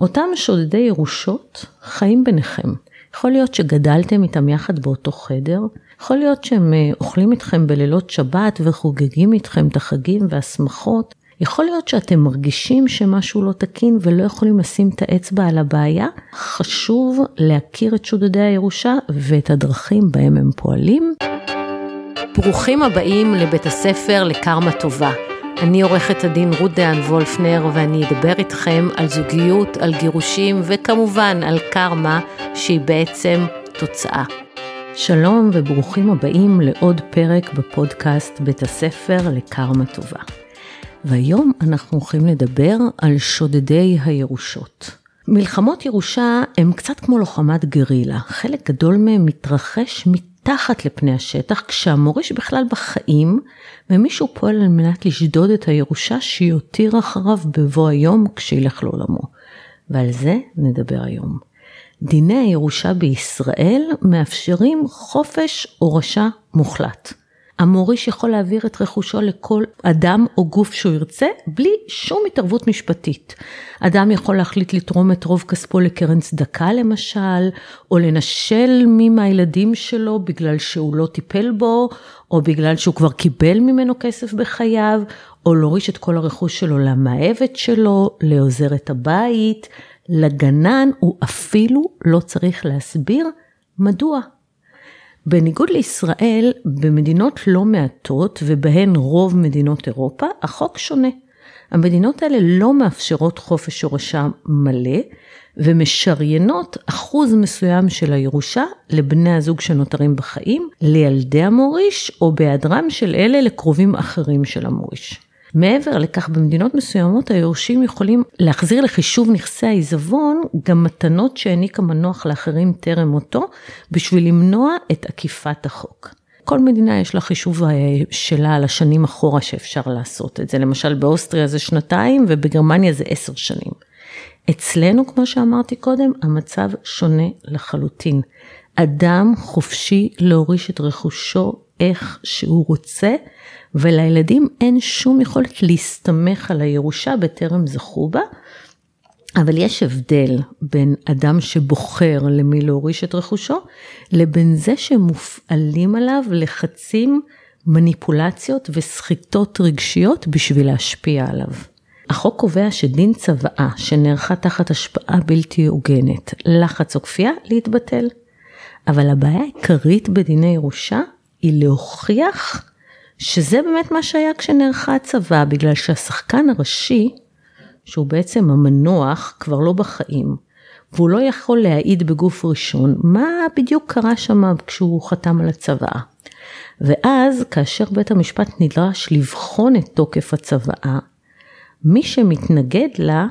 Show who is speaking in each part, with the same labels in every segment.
Speaker 1: אותם שודדי ירושות חיים ביניכם. יכול להיות שגדלתם איתם יחד באותו חדר, יכול להיות שהם אה, אוכלים איתכם בלילות שבת וחוגגים איתכם את החגים והשמחות, יכול להיות שאתם מרגישים שמשהו לא תקין ולא יכולים לשים את האצבע על הבעיה, חשוב להכיר את שודדי הירושה ואת הדרכים בהם הם פועלים.
Speaker 2: ברוכים הבאים לבית הספר לקרמה טובה. אני עורכת הדין רות דהן וולפנר ואני אדבר איתכם על זוגיות, על גירושים וכמובן על קרמה שהיא בעצם תוצאה.
Speaker 1: שלום וברוכים הבאים לעוד פרק בפודקאסט בית הספר לקרמה טובה. והיום אנחנו הולכים לדבר על שודדי הירושות. מלחמות ירושה הם קצת כמו לוחמת גרילה, חלק גדול מהם מתרחש מתחת לפני השטח כשהמוריש בכלל בחיים ומישהו פועל על מנת לשדוד את הירושה שיותיר אחריו בבוא היום כשילך לעולמו. ועל זה נדבר היום. דיני הירושה בישראל מאפשרים חופש הורשה מוחלט. המוריש יכול להעביר את רכושו לכל אדם או גוף שהוא ירצה, בלי שום התערבות משפטית. אדם יכול להחליט לתרום את רוב כספו לקרן צדקה למשל, או לנשל מי מהילדים שלו בגלל שהוא לא טיפל בו, או בגלל שהוא כבר קיבל ממנו כסף בחייו, או להוריש את כל הרכוש שלו למאהבת שלו, לעוזרת הבית, לגנן, הוא אפילו לא צריך להסביר מדוע. בניגוד לישראל, במדינות לא מעטות, ובהן רוב מדינות אירופה, החוק שונה. המדינות האלה לא מאפשרות חופש הורשה מלא, ומשריינות אחוז מסוים של הירושה לבני הזוג שנותרים בחיים, לילדי המוריש, או בהיעדרם של אלה לקרובים אחרים של המוריש. מעבר לכך, במדינות מסוימות היורשים יכולים להחזיר לחישוב נכסי העיזבון גם מתנות שהעניק המנוח לאחרים טרם מותו, בשביל למנוע את עקיפת החוק. כל מדינה יש לה חישוב אה, שלה על השנים אחורה שאפשר לעשות את זה. למשל באוסטריה זה שנתיים ובגרמניה זה עשר שנים. אצלנו, כמו שאמרתי קודם, המצב שונה לחלוטין. אדם חופשי להוריש את רכושו איך שהוא רוצה, ולילדים אין שום יכולת להסתמך על הירושה בטרם זכו בה. אבל יש הבדל בין אדם שבוחר למי להוריש את רכושו, לבין זה שמופעלים עליו לחצים, מניפולציות וסחיטות רגשיות בשביל להשפיע עליו. החוק קובע שדין צוואה שנערכה תחת השפעה בלתי הוגנת, לחץ או כפייה, להתבטל. אבל הבעיה העיקרית בדיני ירושה היא להוכיח שזה באמת מה שהיה כשנערכה הצבא, בגלל שהשחקן הראשי, שהוא בעצם המנוח, כבר לא בחיים, והוא לא יכול להעיד בגוף ראשון מה בדיוק קרה שם כשהוא חתם על הצוואה. ואז כאשר בית המשפט נדרש לבחון את תוקף הצוואה, מי שמתנגד לה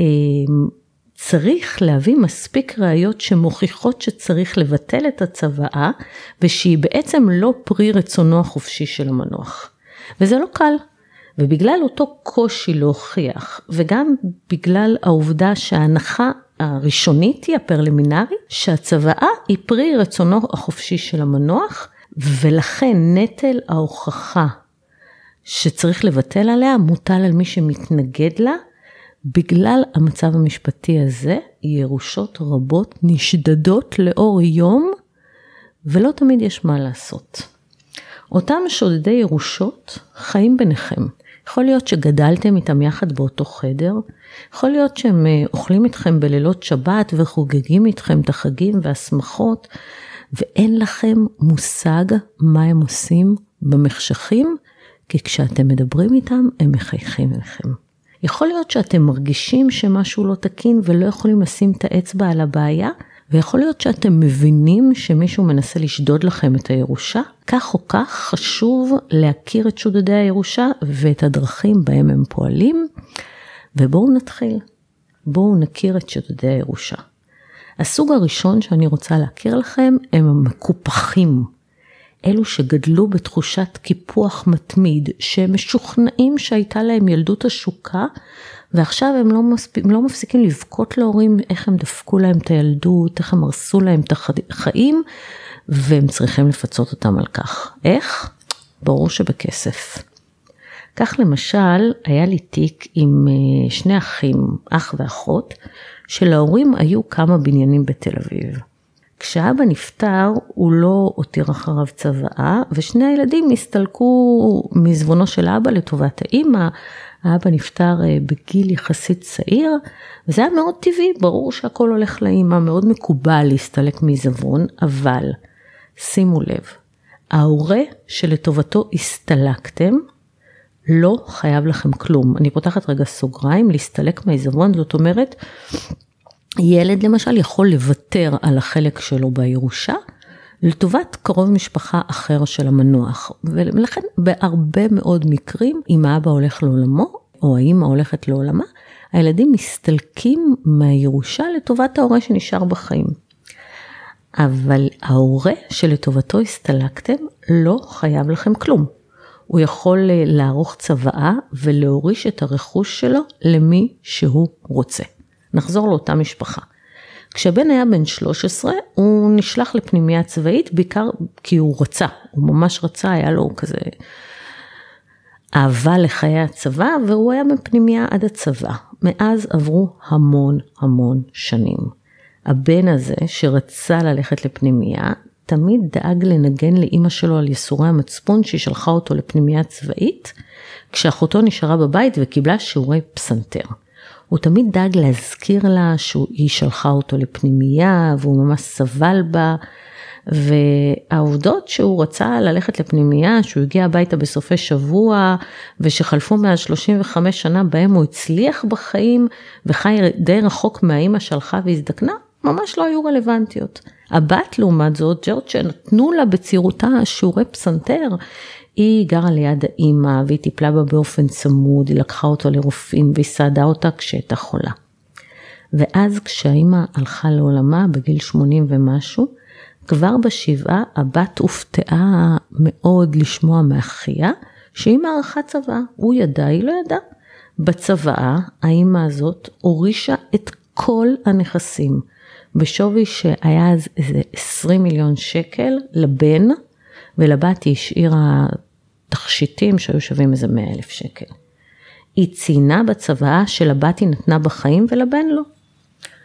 Speaker 1: אמ, צריך להביא מספיק ראיות שמוכיחות שצריך לבטל את הצוואה ושהיא בעצם לא פרי רצונו החופשי של המנוח. וזה לא קל. ובגלל אותו קושי להוכיח וגם בגלל העובדה שההנחה הראשונית היא הפרלימינרית שהצוואה היא פרי רצונו החופשי של המנוח ולכן נטל ההוכחה שצריך לבטל עליה מוטל על מי שמתנגד לה בגלל המצב המשפטי הזה, ירושות רבות נשדדות לאור יום, ולא תמיד יש מה לעשות. אותם שודדי ירושות חיים ביניכם. יכול להיות שגדלתם איתם יחד באותו חדר, יכול להיות שהם אה, אוכלים איתכם בלילות שבת וחוגגים איתכם את החגים והשמחות, ואין לכם מושג מה הם עושים במחשכים, כי כשאתם מדברים איתם הם מחייכים אליכם. יכול להיות שאתם מרגישים שמשהו לא תקין ולא יכולים לשים את האצבע על הבעיה, ויכול להיות שאתם מבינים שמישהו מנסה לשדוד לכם את הירושה, כך או כך חשוב להכיר את שודדי הירושה ואת הדרכים בהם הם פועלים. ובואו נתחיל. בואו נכיר את שודדי הירושה. הסוג הראשון שאני רוצה להכיר לכם הם המקופחים. אלו שגדלו בתחושת קיפוח מתמיד, שהם משוכנעים שהייתה להם ילדות עשוקה, ועכשיו הם לא, מספ... הם לא מפסיקים לבכות להורים איך הם דפקו להם את הילדות, איך הם הרסו להם את החיים, והם צריכים לפצות אותם על כך. איך? ברור שבכסף. כך למשל, היה לי תיק עם אה, שני אחים, אח ואחות, שלהורים היו כמה בניינים בתל אביב. כשאבא נפטר, הוא לא הותיר אחריו צוואה, ושני הילדים הסתלקו מעזבונו של אבא לטובת האימא. האבא נפטר אה, בגיל יחסית צעיר, וזה היה מאוד טבעי, ברור שהכל הולך לאימא, מאוד מקובל להסתלק מעיזבון, אבל שימו לב, ההורה שלטובתו הסתלקתם, לא חייב לכם כלום. אני פותחת רגע סוגריים, להסתלק מהעיזבון, זאת אומרת, ילד למשל יכול לוותר על החלק שלו בירושה, לטובת קרוב משפחה אחר של המנוח. ולכן בהרבה מאוד מקרים, אם האבא הולך לעולמו, או האמא הולכת לעולמה, הילדים מסתלקים מהירושה לטובת ההורה שנשאר בחיים. אבל ההורה שלטובתו הסתלקתם לא חייב לכם כלום. הוא יכול אה, לערוך צוואה ולהוריש את הרכוש שלו למי שהוא רוצה. נחזור לאותה משפחה. כשהבן היה בן 13, הוא נשלח לפנימייה צבאית, בעיקר כי הוא רצה, הוא ממש רצה, היה לו כזה אהבה לחיי הצבא, והוא היה בפנימייה עד הצבא. מאז עברו המון המון שנים. הבן הזה, שרצה ללכת לפנימייה, תמיד דאג לנגן לאימא שלו על ייסורי המצפון שהיא שלחה אותו לפנימייה צבאית, כשאחותו נשארה בבית וקיבלה שיעורי פסנתר. הוא תמיד דאג להזכיר לה שהיא שלחה אותו לפנימייה והוא ממש סבל בה. והעובדות שהוא רצה ללכת לפנימייה, שהוא הגיע הביתה בסופי שבוע, ושחלפו מאז 35 שנה בהם הוא הצליח בחיים, וחי די רחוק מהאימא שהלכה והזדקנה, ממש לא היו רלוונטיות. הבת לעומת זאת, ג'ורג' שנתנו לה בצעירותה שיעורי פסנתר, היא גרה ליד האימא והיא טיפלה בה באופן צמוד, היא לקחה אותו לרופאים והיא סעדה אותה כשהייתה חולה. ואז כשהאימא הלכה לעולמה בגיל 80 ומשהו, כבר בשבעה הבת הופתעה מאוד לשמוע מאחיה שאימא ערכה צוואה, הוא ידע, היא לא ידעה. בצוואה האימא הזאת הורישה את כל הנכסים בשווי שהיה אז איזה 20 מיליון שקל לבן, ולבת היא השאירה תכשיטים שהיו שווים איזה 100 אלף שקל. היא ציינה בצוואה שלבת היא נתנה בחיים ולבן לא.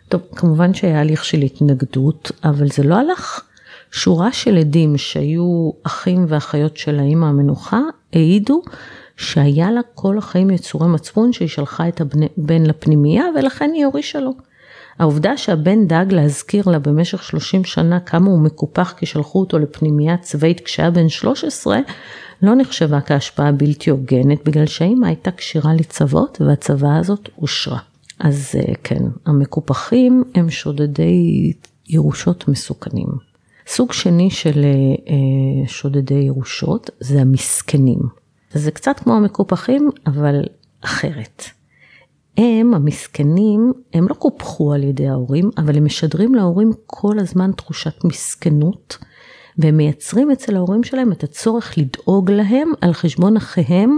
Speaker 1: טוב, כמובן שהיה הליך של התנגדות, אבל זה לא הלך. שורה של עדים שהיו אחים ואחיות של האימא המנוחה, העידו שהיה לה כל החיים יצורי מצפון שהיא שלחה את הבן לפנימייה ולכן היא הורישה לו. העובדה שהבן דאג להזכיר לה במשך 30 שנה כמה הוא מקופח כי שלחו אותו לפנימייה צבאית כשהיה בן 13, לא נחשבה כהשפעה בלתי הוגנת, בגלל שהאימא הייתה כשירה לצוות והצוואה הזאת אושרה. אז אה, כן, המקופחים הם שודדי ירושות מסוכנים. סוג שני של אה, שודדי ירושות זה המסכנים. זה קצת כמו המקופחים, אבל אחרת. הם, המסכנים, הם לא קופחו על ידי ההורים, אבל הם משדרים להורים כל הזמן תחושת מסכנות, והם מייצרים אצל ההורים שלהם את הצורך לדאוג להם על חשבון אחיהם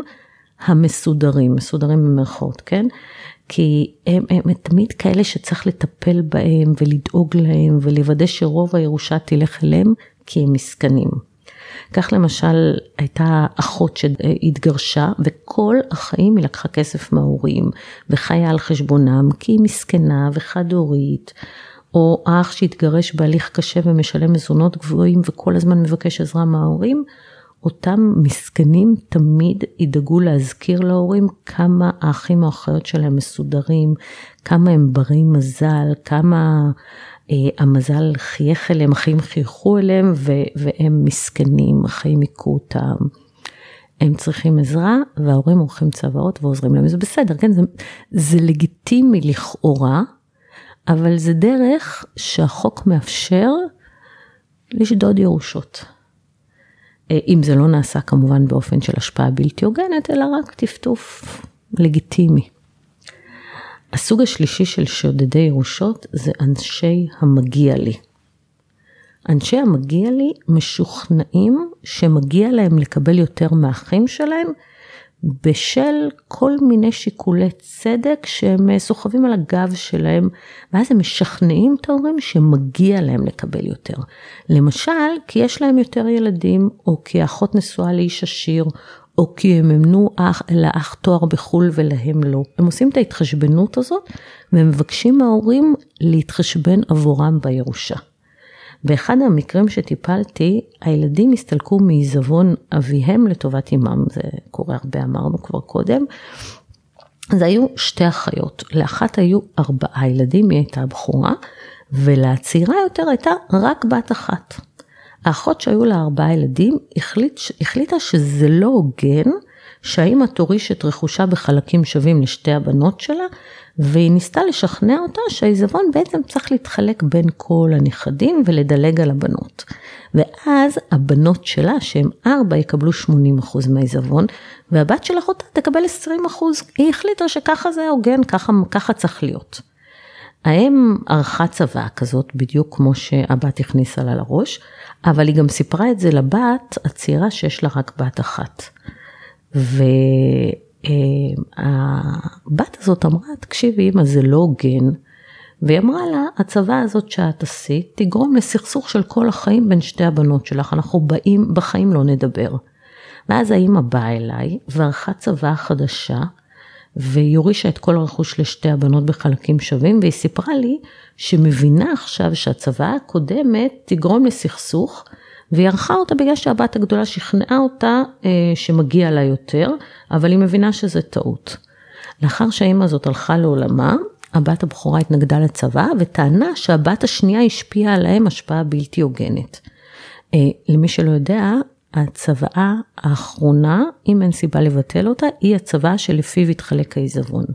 Speaker 1: המסודרים, מסודרים במרכאות, כן? כי הם, הם, הם תמיד כאלה שצריך לטפל בהם ולדאוג להם ולוודא שרוב הירושה תלך אליהם, כי הם מסכנים. כך למשל הייתה אחות שהתגרשה וכל החיים היא לקחה כסף מההורים וחיה על חשבונם כי היא מסכנה וחד הורית. או אח שהתגרש בהליך קשה ומשלם מזונות גבוהים וכל הזמן מבקש עזרה מההורים, אותם מסכנים תמיד ידאגו להזכיר להורים כמה האחים או האחיות שלהם מסודרים, כמה הם ברי מזל, כמה אה, המזל חייך אליהם, החיים חייכו אליהם ו- והם מסכנים, החיים היכו אותם. הם צריכים עזרה וההורים עורכים צוואות ועוזרים להם, זה בסדר, כן, זה, זה לגיטימי לכאורה, אבל זה דרך שהחוק מאפשר לשדוד ירושות. אה, אם זה לא נעשה כמובן באופן של השפעה בלתי הוגנת, אלא רק טפטוף לגיטימי. הסוג השלישי של שודדי ירושות זה אנשי המגיע לי. אנשי המגיע לי משוכנעים שמגיע להם לקבל יותר מהאחים שלהם בשל כל מיני שיקולי צדק שהם סוחבים על הגב שלהם, ואז הם משכנעים את ההורים שמגיע להם לקבל יותר. למשל, כי יש להם יותר ילדים, או כי האחות נשואה לאיש עשיר, או כי הם אמנו אח, לאח תואר בחו"ל ולהם לא. הם עושים את ההתחשבנות הזאת והם מבקשים מההורים להתחשבן עבורם בירושה. באחד המקרים שטיפלתי, הילדים הסתלקו מעיזבון אביהם לטובת אמם, זה קורה הרבה, אמרנו כבר קודם. זה היו שתי אחיות, לאחת היו ארבעה ילדים, היא הייתה הבכורה, ולצעירה יותר הייתה רק בת אחת. האחות שהיו לה ארבעה ילדים החליט, החליטה שזה לא הוגן שהאימא תוריש את רכושה בחלקים שווים לשתי הבנות שלה, והיא ניסתה לשכנע אותה שהעיזבון בעצם צריך להתחלק בין כל הנכדים ולדלג על הבנות. ואז הבנות שלה, שהן ארבע, יקבלו 80% מהעיזבון, והבת של אחותה תקבל 20%. היא החליטה שככה זה הוגן, ככה, ככה צריך להיות. האם ערכה צוואה כזאת, בדיוק כמו שהבת הכניסה לה לראש, אבל היא גם סיפרה את זה לבת הצעירה שיש לה רק בת אחת. והבת הזאת אמרה, תקשיבי אמא, זה לא הוגן. והיא אמרה לה, הצוואה הזאת שאת עשית תגרום לסכסוך של כל החיים בין שתי הבנות שלך, אנחנו באים, בחיים לא נדבר. ואז האמא באה אליי וערכה צוואה חדשה, והיא הורישה את כל הרכוש לשתי הבנות בחלקים שווים, והיא סיפרה לי שמבינה עכשיו שהצוואה הקודמת תגרום לסכסוך, והיא ערכה אותה בגלל שהבת הגדולה שכנעה אותה אה, שמגיע לה יותר, אבל היא מבינה שזה טעות. לאחר שהאימא הזאת הלכה לעולמה, הבת הבכורה התנגדה לצבא וטענה שהבת השנייה השפיעה עליהם השפעה בלתי הוגנת. אה, למי שלא יודע, הצוואה האחרונה, אם אין סיבה לבטל אותה, היא הצוואה שלפיו התחלק העיזבון.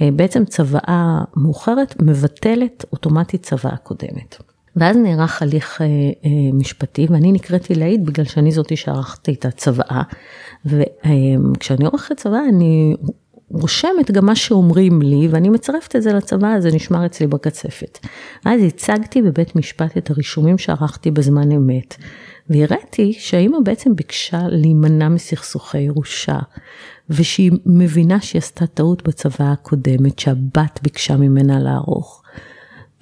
Speaker 1: אה, בעצם צוואה מאוחרת מבטלת אוטומטית צוואה קודמת. ואז נערך הליך אה, אה, משפטי ואני נקראתי להעיד בגלל שאני זאתי שערכתי את הצוואה. וכשאני עורכת צוואה אני רושמת גם מה שאומרים לי ואני מצרפת את זה לצוואה, זה נשמר אצלי בקצפת. אז הצגתי בבית משפט את הרישומים שערכתי בזמן אמת. והראיתי שהאימא בעצם ביקשה להימנע מסכסוכי ירושה, ושהיא מבינה שהיא עשתה טעות בצוואה הקודמת, שהבת ביקשה ממנה לערוך.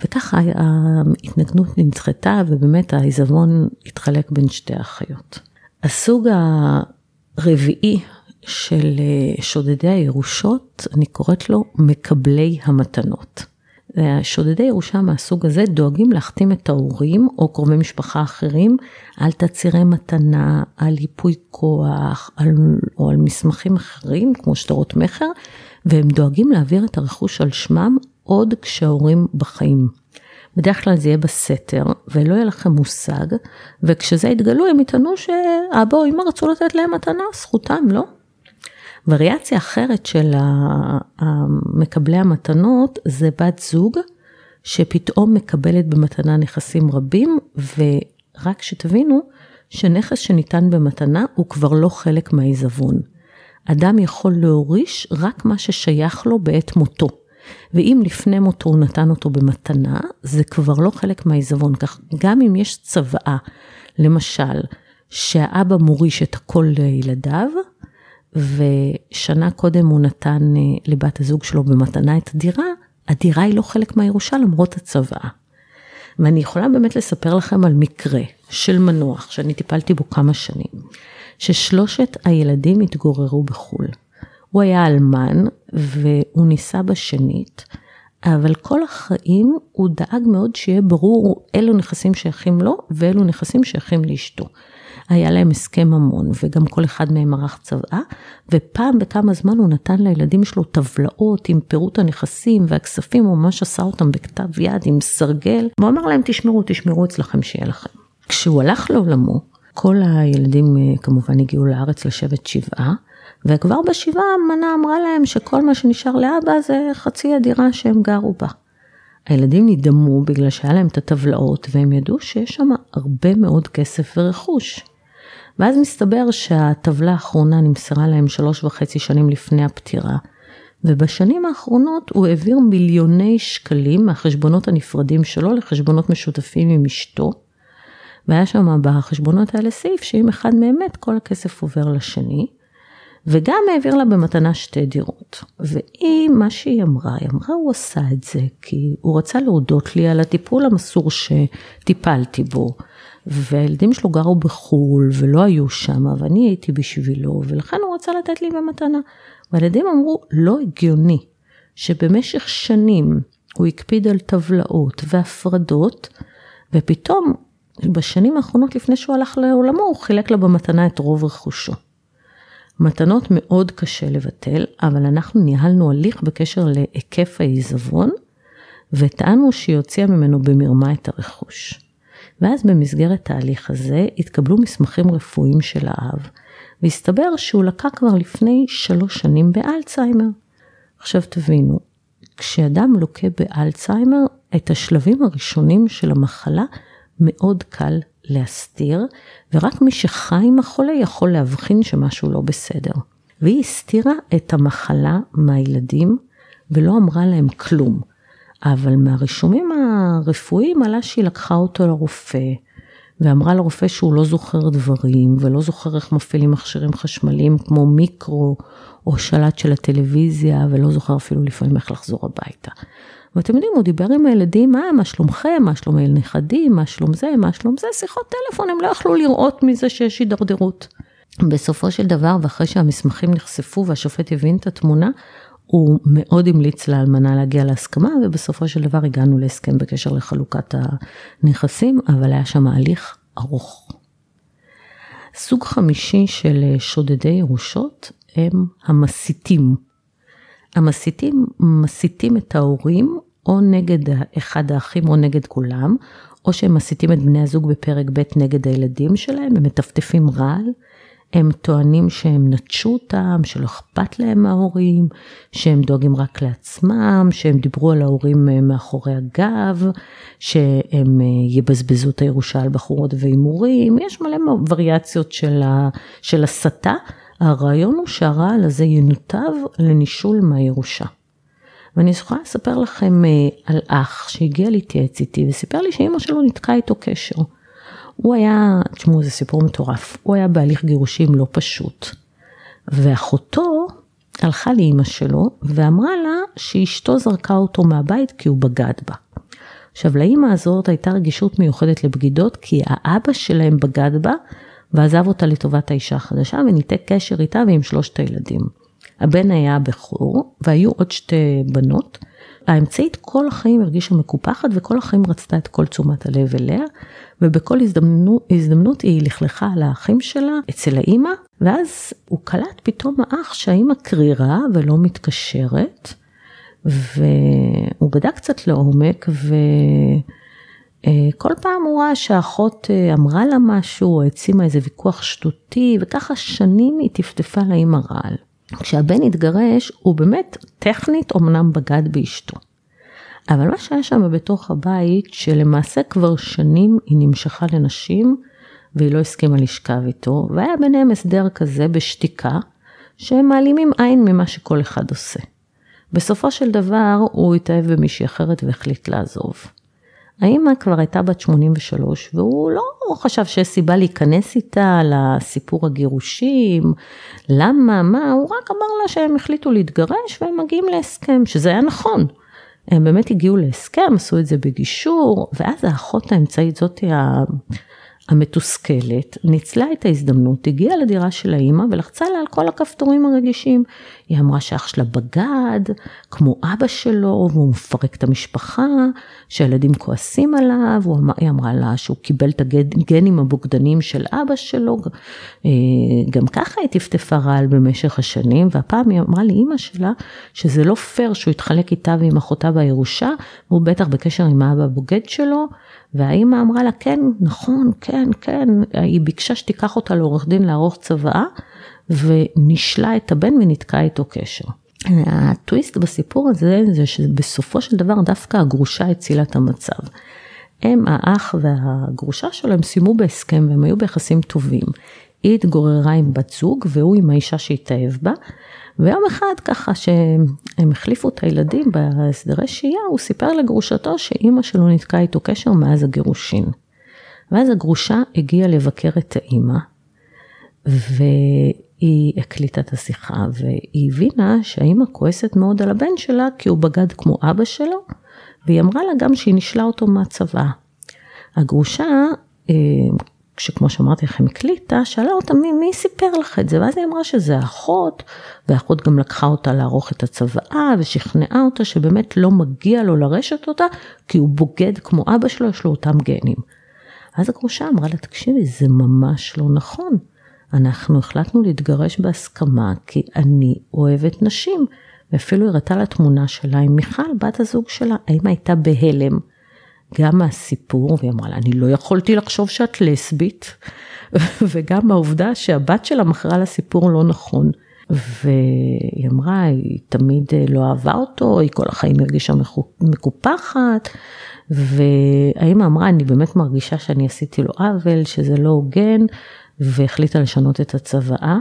Speaker 1: וככה ההתנגנות נדחתה, ובאמת העיזבון התחלק בין שתי האחיות. הסוג הרביעי של שודדי הירושות, אני קוראת לו מקבלי המתנות. שודדי ירושה מהסוג הזה דואגים להחתים את ההורים או קרובי משפחה אחרים על תצהירי מתנה, על ייפוי כוח, על, או על מסמכים אחרים כמו שטרות מכר, והם דואגים להעביר את הרכוש על שמם עוד כשההורים בחיים. בדרך כלל זה יהיה בסתר, ולא יהיה לכם מושג, וכשזה יתגלו הם יטענו שאבא או אמא רצו לתת להם מתנה, זכותם, לא? וריאציה אחרת של מקבלי המתנות זה בת זוג שפתאום מקבלת במתנה נכסים רבים, ורק שתבינו שנכס שניתן במתנה הוא כבר לא חלק מהעיזבון. אדם יכול להוריש רק מה ששייך לו בעת מותו. ואם לפני מותו הוא נתן אותו במתנה, זה כבר לא חלק מהעיזבון. כך גם אם יש צוואה, למשל, שהאבא מוריש את הכל לילדיו, ושנה קודם הוא נתן אה, לבת הזוג שלו במתנה את הדירה, הדירה היא לא חלק מהירושה למרות הצוואה. ואני יכולה באמת לספר לכם על מקרה של מנוח שאני טיפלתי בו כמה שנים, ששלושת הילדים התגוררו בחו"ל. הוא היה אלמן והוא נישא בשנית, אבל כל החיים הוא דאג מאוד שיהיה ברור אילו נכסים שייכים לו ואילו נכסים שייכים לאשתו. היה להם הסכם ממון, וגם כל אחד מהם ערך צוואה, ופעם בכמה זמן הוא נתן לילדים שלו טבלאות עם פירוט הנכסים והכספים, הוא ממש עשה אותם בכתב יד עם סרגל, והוא אמר להם תשמרו, תשמרו אצלכם שיהיה לכם. כשהוא הלך לעולמו, כל הילדים אה, כמובן הגיעו לארץ לשבת שבעה, וכבר בשבעה המנה אמרה להם שכל מה שנשאר לאבא זה חצי הדירה שהם גרו בה. הילדים נדהמו בגלל שהיה להם את הטבלאות והם ידעו שיש שם הרבה מאוד כסף ורכוש. ואז מסתבר שהטבלה האחרונה נמסרה להם שלוש וחצי שנים לפני הפטירה, ובשנים האחרונות הוא העביר מיליוני שקלים מהחשבונות הנפרדים שלו לחשבונות משותפים עם אשתו, והיה שם בחשבונות האלה סעיף שאם אחד מהם מת כל הכסף עובר לשני, וגם העביר לה במתנה שתי דירות. והיא, מה שהיא אמרה, היא אמרה, הוא עשה את זה כי הוא רצה להודות לי על הטיפול המסור שטיפלתי בו. והילדים שלו גרו בחו"ל ולא היו שם, ואני הייתי בשבילו, ולכן הוא רצה לתת לי במתנה. והילדים אמרו, לא הגיוני שבמשך שנים הוא הקפיד על טבלאות והפרדות, ופתאום בשנים האחרונות לפני שהוא הלך לעולמו, הוא חילק לה במתנה את רוב רכושו. מתנות מאוד קשה לבטל, אבל אנחנו ניהלנו הליך בקשר להיקף העיזבון, וטענו שהיא הוציאה ממנו במרמה את הרכוש. ואז במסגרת ההליך הזה התקבלו מסמכים רפואיים של האב, והסתבר שהוא לקה כבר לפני שלוש שנים באלצהיימר. עכשיו תבינו, כשאדם לוקה באלצהיימר, את השלבים הראשונים של המחלה מאוד קל להסתיר, ורק מי שחי עם החולה יכול להבחין שמשהו לא בסדר. והיא הסתירה את המחלה מהילדים ולא אמרה להם כלום. אבל מהרישומים הרפואיים עלה שהיא לקחה אותו לרופא, ואמרה לרופא שהוא לא זוכר דברים, ולא זוכר איך מפעילים מכשירים חשמליים כמו מיקרו או שלט של הטלוויזיה, ולא זוכר אפילו לפעמים איך לחזור הביתה. ואתם יודעים, הוא דיבר עם הילדים, מה, מה שלומכם, מה שלום הנכדים, מה שלום זה, מה שלום זה, שיחות טלפון, הם לא יכלו לראות מזה שיש הידרדרות. בסופו של דבר, ואחרי שהמסמכים נחשפו והשופט הבין את התמונה, הוא מאוד המליץ לאלמנה להגיע להסכמה, ובסופו של דבר הגענו להסכם בקשר לחלוקת הנכסים, אבל היה שם הליך ארוך. סוג חמישי של שודדי ירושות הם המסיתים. המסיתים מסיתים את ההורים או נגד אחד האחים או נגד כולם, או שהם מסיתים את בני הזוג בפרק ב' נגד הילדים שלהם, הם מטפטפים רעל, הם טוענים שהם נטשו אותם, שלא אכפת להם מההורים, שהם דואגים רק לעצמם, שהם דיברו על ההורים אה, מאחורי הגב, שהם אה, יבזבזו את הירושה על בחורות והימורים, יש מלא וריאציות של, ה, של הסתה. הרעיון הוא שהרעל הזה ינותב לנישול מהירושה. ואני יכולה לספר לכם אה, על אח שהגיע להתייעץ איתי וסיפר לי שאימא שלו נתקעה איתו קשר. הוא היה, תשמעו, זה סיפור מטורף, הוא היה בהליך גירושים לא פשוט. ואחותו הלכה לאימא שלו ואמרה לה שאשתו זרקה אותו מהבית כי הוא בגד בה. עכשיו לאימא הזאת הייתה רגישות מיוחדת לבגידות כי האבא שלהם בגד בה ועזב אותה לטובת האישה החדשה וניתק קשר איתה ועם שלושת הילדים. הבן היה הבכור והיו עוד שתי בנות. האמצעית כל החיים הרגישה מקופחת וכל החיים רצתה את כל תשומת הלב אליה ובכל הזדמנות, הזדמנות היא לכלכה על האחים שלה אצל האימא, ואז הוא קלט פתאום האח שהאימא קרירה ולא מתקשרת, והוא בדק קצת לעומק, וכל פעם הוא ראה שהאחות אה, אמרה לה משהו, או העצימה איזה ויכוח שטותי, וככה שנים היא טפטפה לאימא רעל. כשהבן התגרש, הוא באמת טכנית אמנם בגד באשתו. אבל מה שהיה שם בתוך הבית, שלמעשה כבר שנים היא נמשכה לנשים והיא לא הסכימה לשכב איתו, והיה ביניהם הסדר כזה בשתיקה, שהם מעלימים עין ממה שכל אחד עושה. בסופו של דבר הוא התאהב במישהי אחרת והחליט לעזוב. האמא כבר הייתה בת 83 והוא לא חשב שיש סיבה להיכנס איתה לסיפור הגירושים, למה, מה, הוא רק אמר לה שהם החליטו להתגרש והם מגיעים להסכם, שזה היה נכון. הם באמת הגיעו להסכם, עשו את זה בגישור, ואז האחות האמצעית זאתי המתוסכלת, ניצלה את ההזדמנות, הגיעה לדירה של האימא ולחצה לה על כל הכפתורים הרגישים. היא אמרה שאח שלה בגד, כמו אבא שלו, והוא מפרק את המשפחה, שהילדים כועסים עליו, היא אמרה לה שהוא קיבל את הגנים הבוגדנים של אבא שלו, אה, גם ככה היא טפטפה רעל במשך השנים, והפעם היא אמרה לאימא שלה שזה לא פייר שהוא התחלק איתה ועם אחותה בירושה, והוא בטח בקשר עם האבא הבוגד שלו. והאימא אמרה לה, כן, נכון, כן, כן, היא ביקשה שתיקח אותה לעורך דין לערוך צוואה, ונשלה את הבן וניתקה איתו קשר. הטוויסט בסיפור הזה, זה שבסופו של דבר דווקא הגרושה הצילה את המצב. הם, האח והגרושה שלו, הם סיימו בהסכם והם היו ביחסים טובים. היא התגוררה עם בת זוג והוא עם האישה שהתאהב בה, ויום אחד ככה שהם החליפו את הילדים בהסדרי שהייה, הוא סיפר לגרושתו שאימא שלו נתקעה איתו קשר מאז הגירושין. ואז הגרושה הגיעה לבקר את האימא, והיא היא הקליטה את השיחה והיא הבינה שהאימא כועסת מאוד על הבן שלה כי הוא בגד כמו אבא שלו, והיא אמרה לה גם שהיא נשלה אותו מהצבא. הגרושה, כשכמו שאמרתי לכם הקליטה, שאלה אותה מי, מי סיפר לך את זה, ואז היא אמרה שזה אחות, והאחות גם לקחה אותה לערוך את הצוואה ושכנעה אותה שבאמת לא מגיע לו לרשת אותה, כי הוא בוגד כמו אבא שלו, יש לו אותם גנים. אז הגרושה אמרה לה, תקשיבי, זה ממש לא נכון. אנחנו החלטנו להתגרש בהסכמה כי אני אוהבת נשים, ואפילו הראתה לה תמונה שלה עם מיכל, בת הזוג שלה. האמא הייתה בהלם, גם מהסיפור, והיא אמרה לה, אני לא יכולתי לחשוב שאת לסבית, וגם מהעובדה שהבת שלה מכרה לה סיפור לא נכון. והיא אמרה, היא תמיד לא אהבה אותו, היא כל החיים הרגישה מקופחת, והאמא אמרה, אני באמת מרגישה שאני עשיתי לו עוול, שזה לא הוגן, והחליטה לשנות את הצוואה.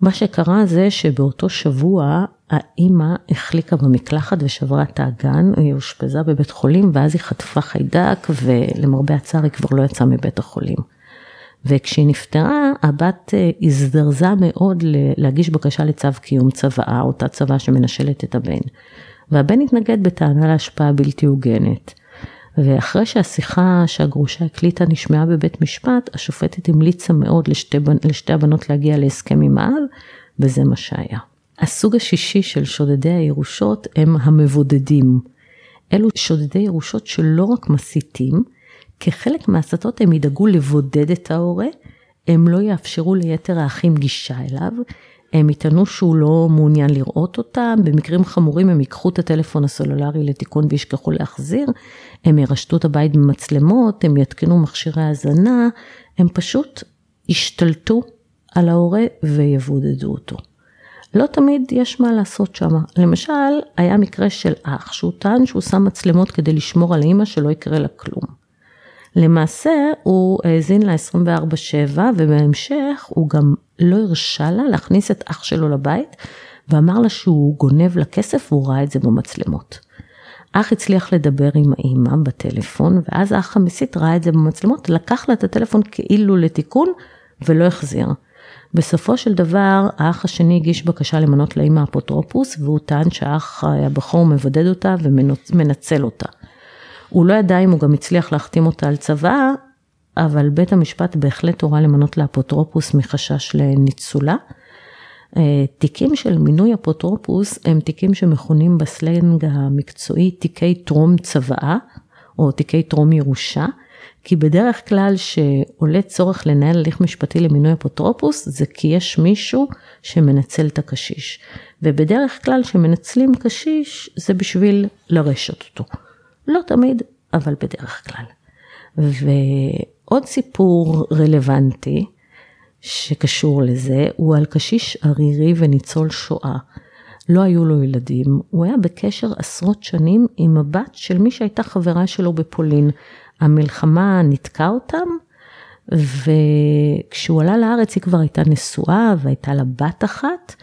Speaker 1: מה שקרה זה שבאותו שבוע האימא החליקה במקלחת ושברה את האגן, היא אושפזה בבית חולים ואז היא חטפה חיידק ולמרבה הצער היא כבר לא יצאה מבית החולים. וכשהיא נפטרה, הבת אה, הזדרזה מאוד להגיש בקשה לצו קיום צוואה, אותה צוואה שמנשלת את הבן. והבן התנגד בטענה להשפעה בלתי הוגנת. ואחרי שהשיחה שהגרושה הקליטה נשמעה בבית משפט, השופטת המליצה מאוד לשתי, לשתי הבנות להגיע להסכם עם האב, וזה מה שהיה. הסוג השישי של שודדי הירושות הם המבודדים. אלו שודדי ירושות שלא רק מסיתים, כחלק מהסתות הם ידאגו לבודד את ההורה, הם לא יאפשרו ליתר האחים גישה אליו, הם יטענו שהוא לא מעוניין לראות אותם, במקרים חמורים הם ייקחו את הטלפון הסלולרי לתיקון וישכחו להחזיר, הם ירשתו את הבית במצלמות, הם יתקנו מכשירי האזנה, הם פשוט ישתלטו על ההורה ויבודדו אותו. לא תמיד יש מה לעשות שם. למשל, היה מקרה של אח שהוא טען שהוא שם מצלמות כדי לשמור על האמא שלא יקרה לה כלום. למעשה הוא האזין לה 24/7 ובהמשך הוא גם לא הרשה לה להכניס את אח שלו לבית ואמר לה שהוא גונב לה כסף והוא ראה את זה במצלמות. אח הצליח לדבר עם האימא בטלפון ואז האח המסית ראה את זה במצלמות, לקח לה את הטלפון כאילו לתיקון ולא החזיר. בסופו של דבר האח השני הגיש בקשה למנות לאימא אפוטרופוס והוא טען שהאח הבכור מבודד אותה ומנצל אותה. הוא לא ידע אם הוא גם הצליח להחתים אותה על צוואה, אבל בית המשפט בהחלט הורה למנות לאפוטרופוס מחשש לניצולה. אה, תיקים של מינוי אפוטרופוס הם תיקים שמכונים בסלנג המקצועי תיקי טרום צוואה או תיקי טרום ירושה, כי בדרך כלל שעולה צורך לנהל הליך משפטי למינוי אפוטרופוס זה כי יש מישהו שמנצל את הקשיש. ובדרך כלל שמנצלים קשיש זה בשביל לרשת אותו. לא תמיד, אבל בדרך כלל. ועוד סיפור רלוונטי שקשור לזה, הוא על קשיש ערירי וניצול שואה. לא היו לו ילדים, הוא היה בקשר עשרות שנים עם הבת של מי שהייתה חברה שלו בפולין. המלחמה ניתקה אותם, וכשהוא עלה לארץ היא כבר הייתה נשואה והייתה לה בת אחת,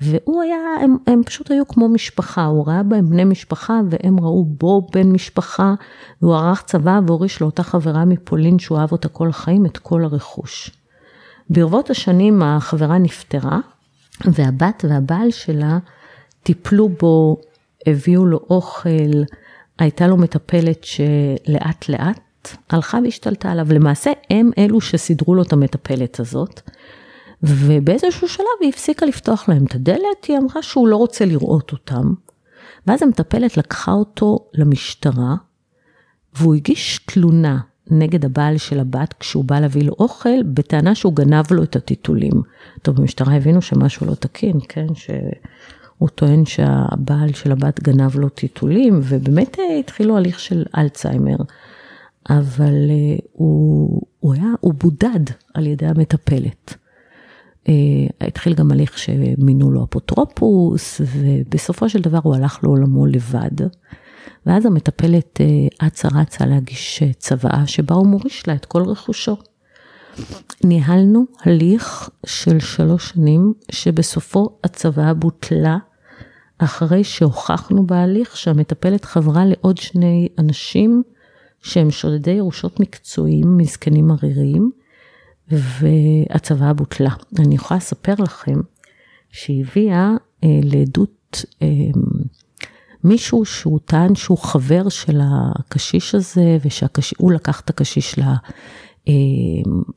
Speaker 1: והוא היה, הם, הם פשוט היו כמו משפחה, הוא ראה בהם בני משפחה והם ראו בו בן משפחה, והוא ערך צבא והוריש לאותה חברה מפולין שהוא אהב אותה כל החיים, את כל הרכוש. ברבות השנים החברה נפטרה, והבת והבעל שלה טיפלו בו, הביאו לו אוכל, הייתה לו מטפלת שלאט לאט הלכה והשתלטה עליו. למעשה הם אלו שסידרו לו את המטפלת הזאת. ובאיזשהו שלב היא הפסיקה לפתוח להם את הדלת, היא אמרה שהוא לא רוצה לראות אותם. ואז המטפלת לקחה אותו למשטרה, והוא הגיש תלונה נגד הבעל של הבת כשהוא בא להביא לו אוכל, בטענה שהוא גנב לו את הטיטולים. טוב, במשטרה הבינו שמשהו לא תקין, כן? שהוא טוען שהבעל של הבת גנב לו טיטולים, ובאמת אה, התחילו הליך של אלצהיימר. אבל אה, הוא, הוא היה, הוא בודד על ידי המטפלת. אה, התחיל גם הליך שמינו לו אפוטרופוס, ובסופו של דבר הוא הלך לעולמו לבד. ואז המטפלת אה, אצה רצה להגיש אה, צוואה שבה הוא מוריש לה את כל רכושו. ניהלנו הליך של שלוש שנים שבסופו הצוואה בוטלה אחרי שהוכחנו בהליך שהמטפלת חברה לעוד שני אנשים שהם שודדי ירושות מקצועיים מזקנים עריריים והצוואה בוטלה. אני יכולה לספר לכם שהיא הביאה אה, לעדות אה, מישהו שהוא טען שהוא חבר של הקשיש הזה, ושהוא לקח את הקשיש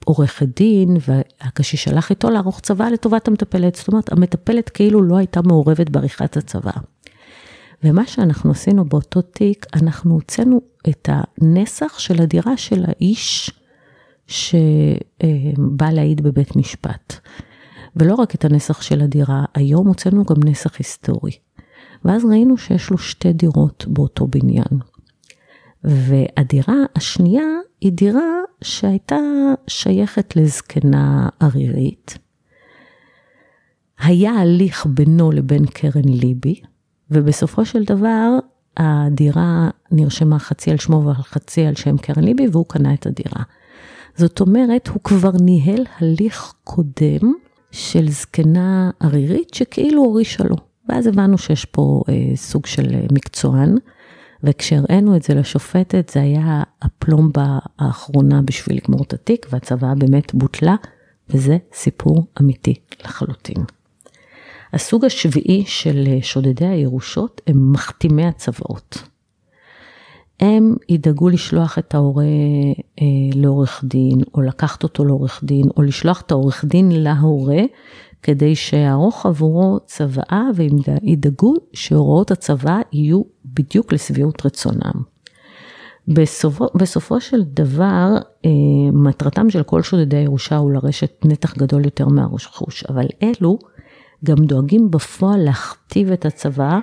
Speaker 1: לעורכת דין, והקשיש שלח איתו לערוך צבא לטובת המטפלת. זאת אומרת, המטפלת כאילו לא הייתה מעורבת בעריכת הצבא. ומה שאנחנו עשינו באותו תיק, אנחנו הוצאנו את הנסח של הדירה של האיש שבא להעיד בבית משפט. ולא רק את הנסח של הדירה, היום הוצאנו גם נסח היסטורי. ואז ראינו שיש לו שתי דירות באותו בניין. והדירה השנייה היא דירה שהייתה שייכת לזקנה ערירית. היה הליך בינו לבין קרן ליבי, ובסופו של דבר הדירה נרשמה חצי על שמו וחצי על שם קרן ליבי, והוא קנה את הדירה. זאת אומרת, הוא כבר ניהל הליך קודם של זקנה ערירית שכאילו הורישה לו. ואז הבנו שיש פה אה, סוג של אה, מקצוען, וכשהראינו את זה לשופטת, זה היה הפלומבה האחרונה בשביל לגמור את התיק, והצוואה באמת בוטלה, וזה סיפור אמיתי לחלוטין. הסוג השביעי של אה, שודדי הירושות הם מחתימי הצוואות. הם ידאגו לשלוח את ההורה אה, לעורך דין, או לקחת אותו לעורך דין, או לשלוח את העורך דין להורה, כדי שיערוך עבורו צוואה, והם ידאגו שהוראות הצוואה יהיו בדיוק לשביעות רצונם. בסופו, בסופו של דבר, אה, מטרתם של כל שודדי הירושה הוא לרשת נתח גדול יותר מהרכוש, אבל אלו גם דואגים בפועל להכתיב את הצוואה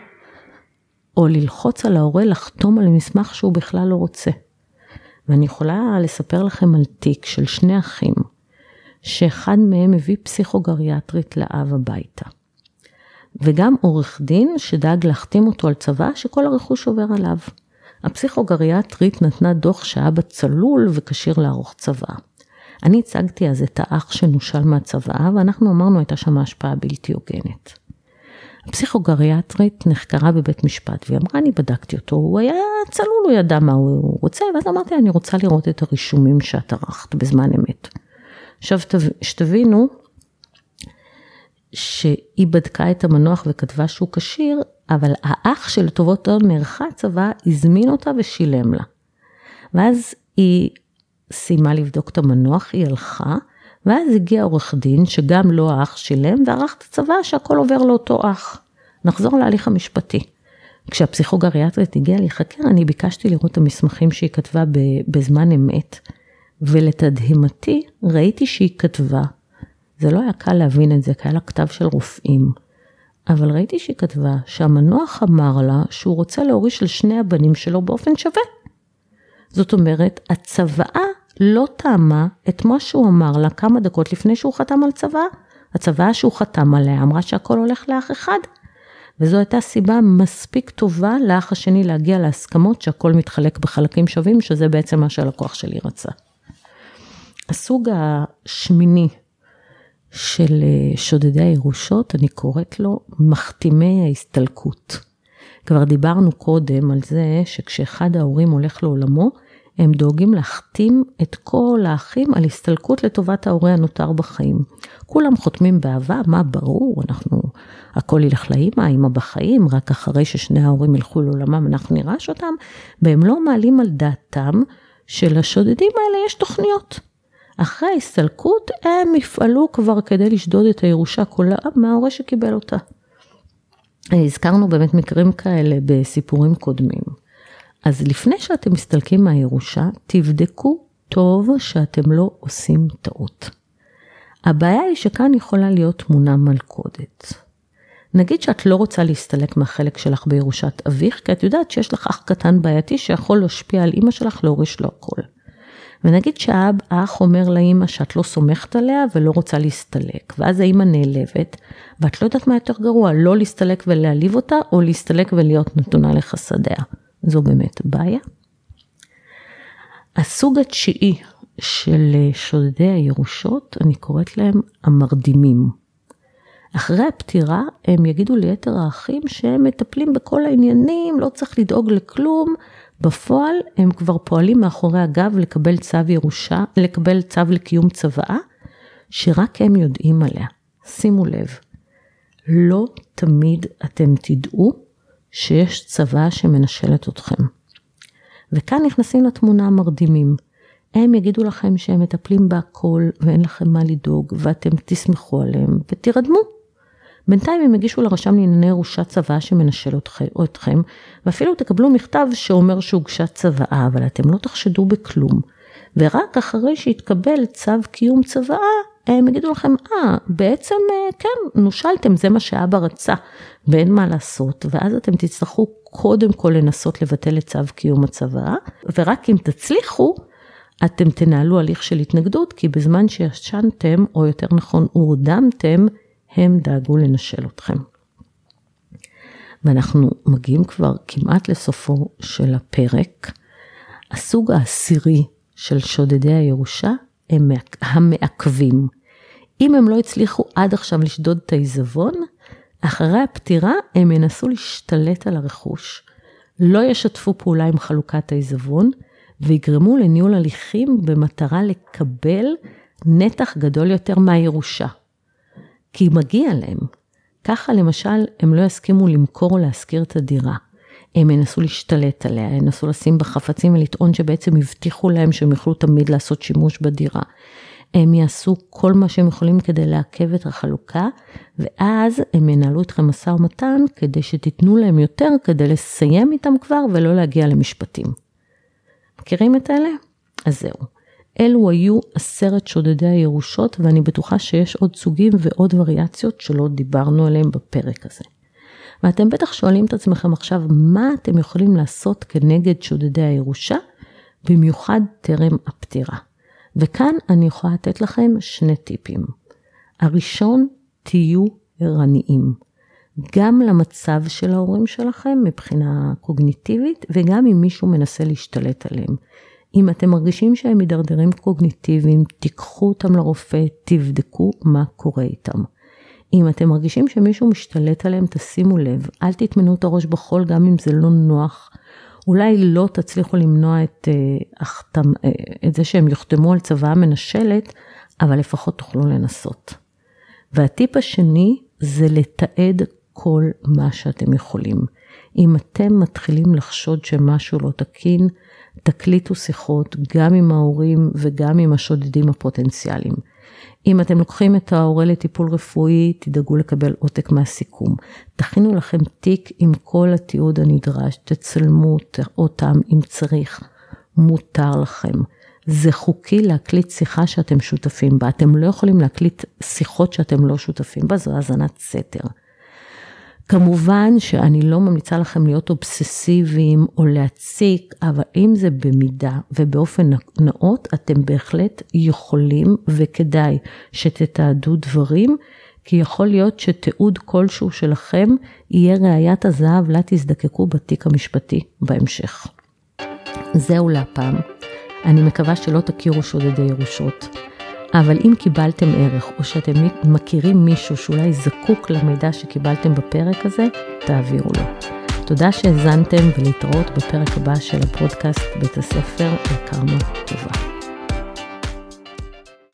Speaker 1: או ללחוץ על ההורה לחתום על מסמך שהוא בכלל לא רוצה. ואני יכולה לספר לכם על תיק של שני אחים, שאחד מהם הביא פסיכוגריאטרית לאב הביתה. וגם עורך דין שדאג להחתים אותו על צבא שכל הרכוש עובר עליו. הפסיכוגריאטרית נתנה דוח שאבא צלול וכשיר לערוך צבא. אני הצגתי אז את האח שנושל מהצבא, ואנחנו אמרנו הייתה שם השפעה בלתי הוגנת. הפסיכוגריאטרית נחקרה בבית משפט והיא אמרה, אני בדקתי אותו, הוא היה צלול, הוא ידע מה הוא רוצה, ואז אמרתי, אני רוצה לראות את הרישומים שאת ערכת בזמן אמת. עכשיו שתבינו, שהיא בדקה את המנוח וכתבה שהוא כשיר, אבל האח של טובותו נערכה צבא, הזמין אותה ושילם לה. ואז היא סיימה לבדוק את המנוח, היא הלכה, ואז הגיע עורך דין, שגם לו לא האח שילם, וערך את הצבא שהכל עובר לאותו אח. נחזור להליך המשפטי. כשהפסיכוגריאטרית הגיעה להיחקר, אני ביקשתי לראות את המסמכים שהיא כתבה בזמן אמת, ולתדהמתי ראיתי שהיא כתבה. זה לא היה קל להבין את זה, כי היה לה כתב של רופאים. אבל ראיתי שהיא כתבה שהמנוח אמר לה שהוא רוצה להוריש לשני הבנים שלו באופן שווה. זאת אומרת, הצוואה לא טעמה את מה שהוא אמר לה כמה דקות לפני שהוא חתם על צוואה. הצוואה שהוא חתם עליה אמרה שהכל הולך לאח אחד. וזו הייתה סיבה מספיק טובה לאח השני להגיע להסכמות שהכל מתחלק בחלקים שווים, שזה בעצם מה שהלקוח שלי רצה. הסוג השמיני של אה, שודדי הירושות, אני קוראת לו מחתימי ההסתלקות. כבר דיברנו קודם על זה שכשאחד ההורים הולך לעולמו, הם דואגים להחתים את כל האחים על הסתלקות לטובת ההורה הנותר בחיים. כולם חותמים באהבה, מה ברור, אנחנו, הכל ילך לאימא, האימא בחיים, רק אחרי ששני ההורים ילכו לעולמם אנחנו נירש אותם, והם לא מעלים על דעתם שלשודדים האלה יש תוכניות. אחרי ההסתלקות הם יפעלו כבר כדי לשדוד את הירושה כולה מההורה שקיבל אותה. הזכרנו באמת מקרים כאלה בסיפורים קודמים. אז לפני שאתם מסתלקים מהירושה, תבדקו טוב שאתם לא עושים טעות. הבעיה היא שכאן יכולה להיות תמונה מלכודת. נגיד שאת לא רוצה להסתלק מהחלק שלך בירושת אביך, כי את יודעת שיש לך אח קטן בעייתי שיכול להשפיע על אימא שלך להוריש לו הכל. ונגיד שהאח אומר לאימא שאת לא סומכת עליה ולא רוצה להסתלק, ואז האימא נעלבת, ואת לא יודעת מה יותר גרוע, לא להסתלק ולהעליב אותה, או להסתלק ולהיות נתונה לחסדיה. זו באמת בעיה. הסוג התשיעי של שודדי הירושות, אני קוראת להם המרדימים. אחרי הפטירה הם יגידו ליתר האחים שהם מטפלים בכל העניינים, לא צריך לדאוג לכלום. בפועל הם כבר פועלים מאחורי הגב לקבל צו ירושה, לקבל צו לקיום צוואה, שרק הם יודעים עליה. שימו לב, לא תמיד אתם תדעו שיש צבא שמנשלת אתכם. וכאן נכנסים לתמונה המרדימים. הם יגידו לכם שהם מטפלים בהכל ואין לכם מה לדאוג ואתם תסמכו עליהם ותירדמו. בינתיים הם יגישו לרשם לענייני ירושה צוואה שמנשל אתכם, ואפילו תקבלו מכתב שאומר שהוגשה צוואה, אבל אתם לא תחשדו בכלום. ורק אחרי שיתקבל צו קיום צוואה, הם יגידו לכם, אה, בעצם אה, כן, נושלתם, זה מה שאבא רצה, ואין מה לעשות, ואז אתם תצטרכו קודם כל לנסות לבטל את צו קיום הצוואה, ורק אם תצליחו, אתם תנהלו הליך של התנגדות, כי בזמן שישנתם, או יותר נכון הורדמתם, הם דאגו לנשל אתכם. ואנחנו מגיעים כבר כמעט לסופו של הפרק. הסוג העשירי של שודדי הירושה הם המעכבים. אם הם לא הצליחו עד עכשיו לשדוד את העיזבון, אחרי הפטירה הם ינסו להשתלט על הרכוש, לא ישתפו פעולה עם חלוקת העיזבון, ויגרמו לניהול הליכים במטרה לקבל נתח גדול יותר מהירושה. כי מגיע להם. ככה למשל, הם לא יסכימו למכור או להשכיר את הדירה. הם ינסו להשתלט עליה, ינסו לשים בה חפצים ולטעון שבעצם הבטיחו להם שהם יוכלו תמיד לעשות שימוש בדירה. הם יעשו כל מה שהם יכולים כדי לעכב את החלוקה, ואז הם ינהלו איתכם משא ומתן כדי שתיתנו להם יותר, כדי לסיים איתם כבר ולא להגיע למשפטים. מכירים את אלה? אז זהו. אלו היו עשרת שודדי הירושות, ואני בטוחה שיש עוד סוגים ועוד וריאציות שלא דיברנו עליהם בפרק הזה. ואתם בטח שואלים את עצמכם עכשיו, מה אתם יכולים לעשות כנגד שודדי הירושה, במיוחד טרם הפטירה. וכאן אני יכולה לתת לכם שני טיפים. הראשון, תהיו ערניים. גם למצב של ההורים שלכם מבחינה קוגניטיבית, וגם אם מישהו מנסה להשתלט עליהם. אם אתם מרגישים שהם מידרדרים קוגניטיביים, תיקחו אותם לרופא, תבדקו מה קורה איתם. אם אתם מרגישים שמישהו משתלט עליהם, תשימו לב, אל תטמנו את הראש בחול גם אם זה לא נוח. אולי לא תצליחו למנוע את, uh, את זה שהם יוחתמו על צוואה מנשלת, אבל לפחות תוכלו לנסות. והטיפ השני זה לתעד כל מה שאתם יכולים. אם אתם מתחילים לחשוד שמשהו לא תקין, תקליטו שיחות גם עם ההורים וגם עם השודדים הפוטנציאליים. אם אתם לוקחים את ההורה לטיפול רפואי, תדאגו לקבל עותק מהסיכום. תכינו לכם תיק עם כל התיעוד הנדרש, תצלמו אותם אם צריך, מותר לכם. זה חוקי להקליט שיחה שאתם שותפים בה, אתם לא יכולים להקליט שיחות שאתם לא שותפים בה, זו האזנת סתר. כמובן שאני לא ממליצה לכם להיות אובססיביים או להציק, אבל אם זה במידה ובאופן נאות, אתם בהחלט יכולים וכדאי שתתעדו דברים, כי יכול להיות שתיעוד כלשהו שלכם יהיה ראיית הזהב לה תזדקקו בתיק המשפטי בהמשך. זהו להפעם. אני מקווה שלא תכירו שודדי ירושות. אבל אם קיבלתם ערך, או שאתם מכירים מישהו שאולי זקוק למידע שקיבלתם בפרק הזה, תעבירו לו. תודה שהאזנתם ולהתראות בפרק הבא של הפודקאסט בית הספר לקרמה טובה.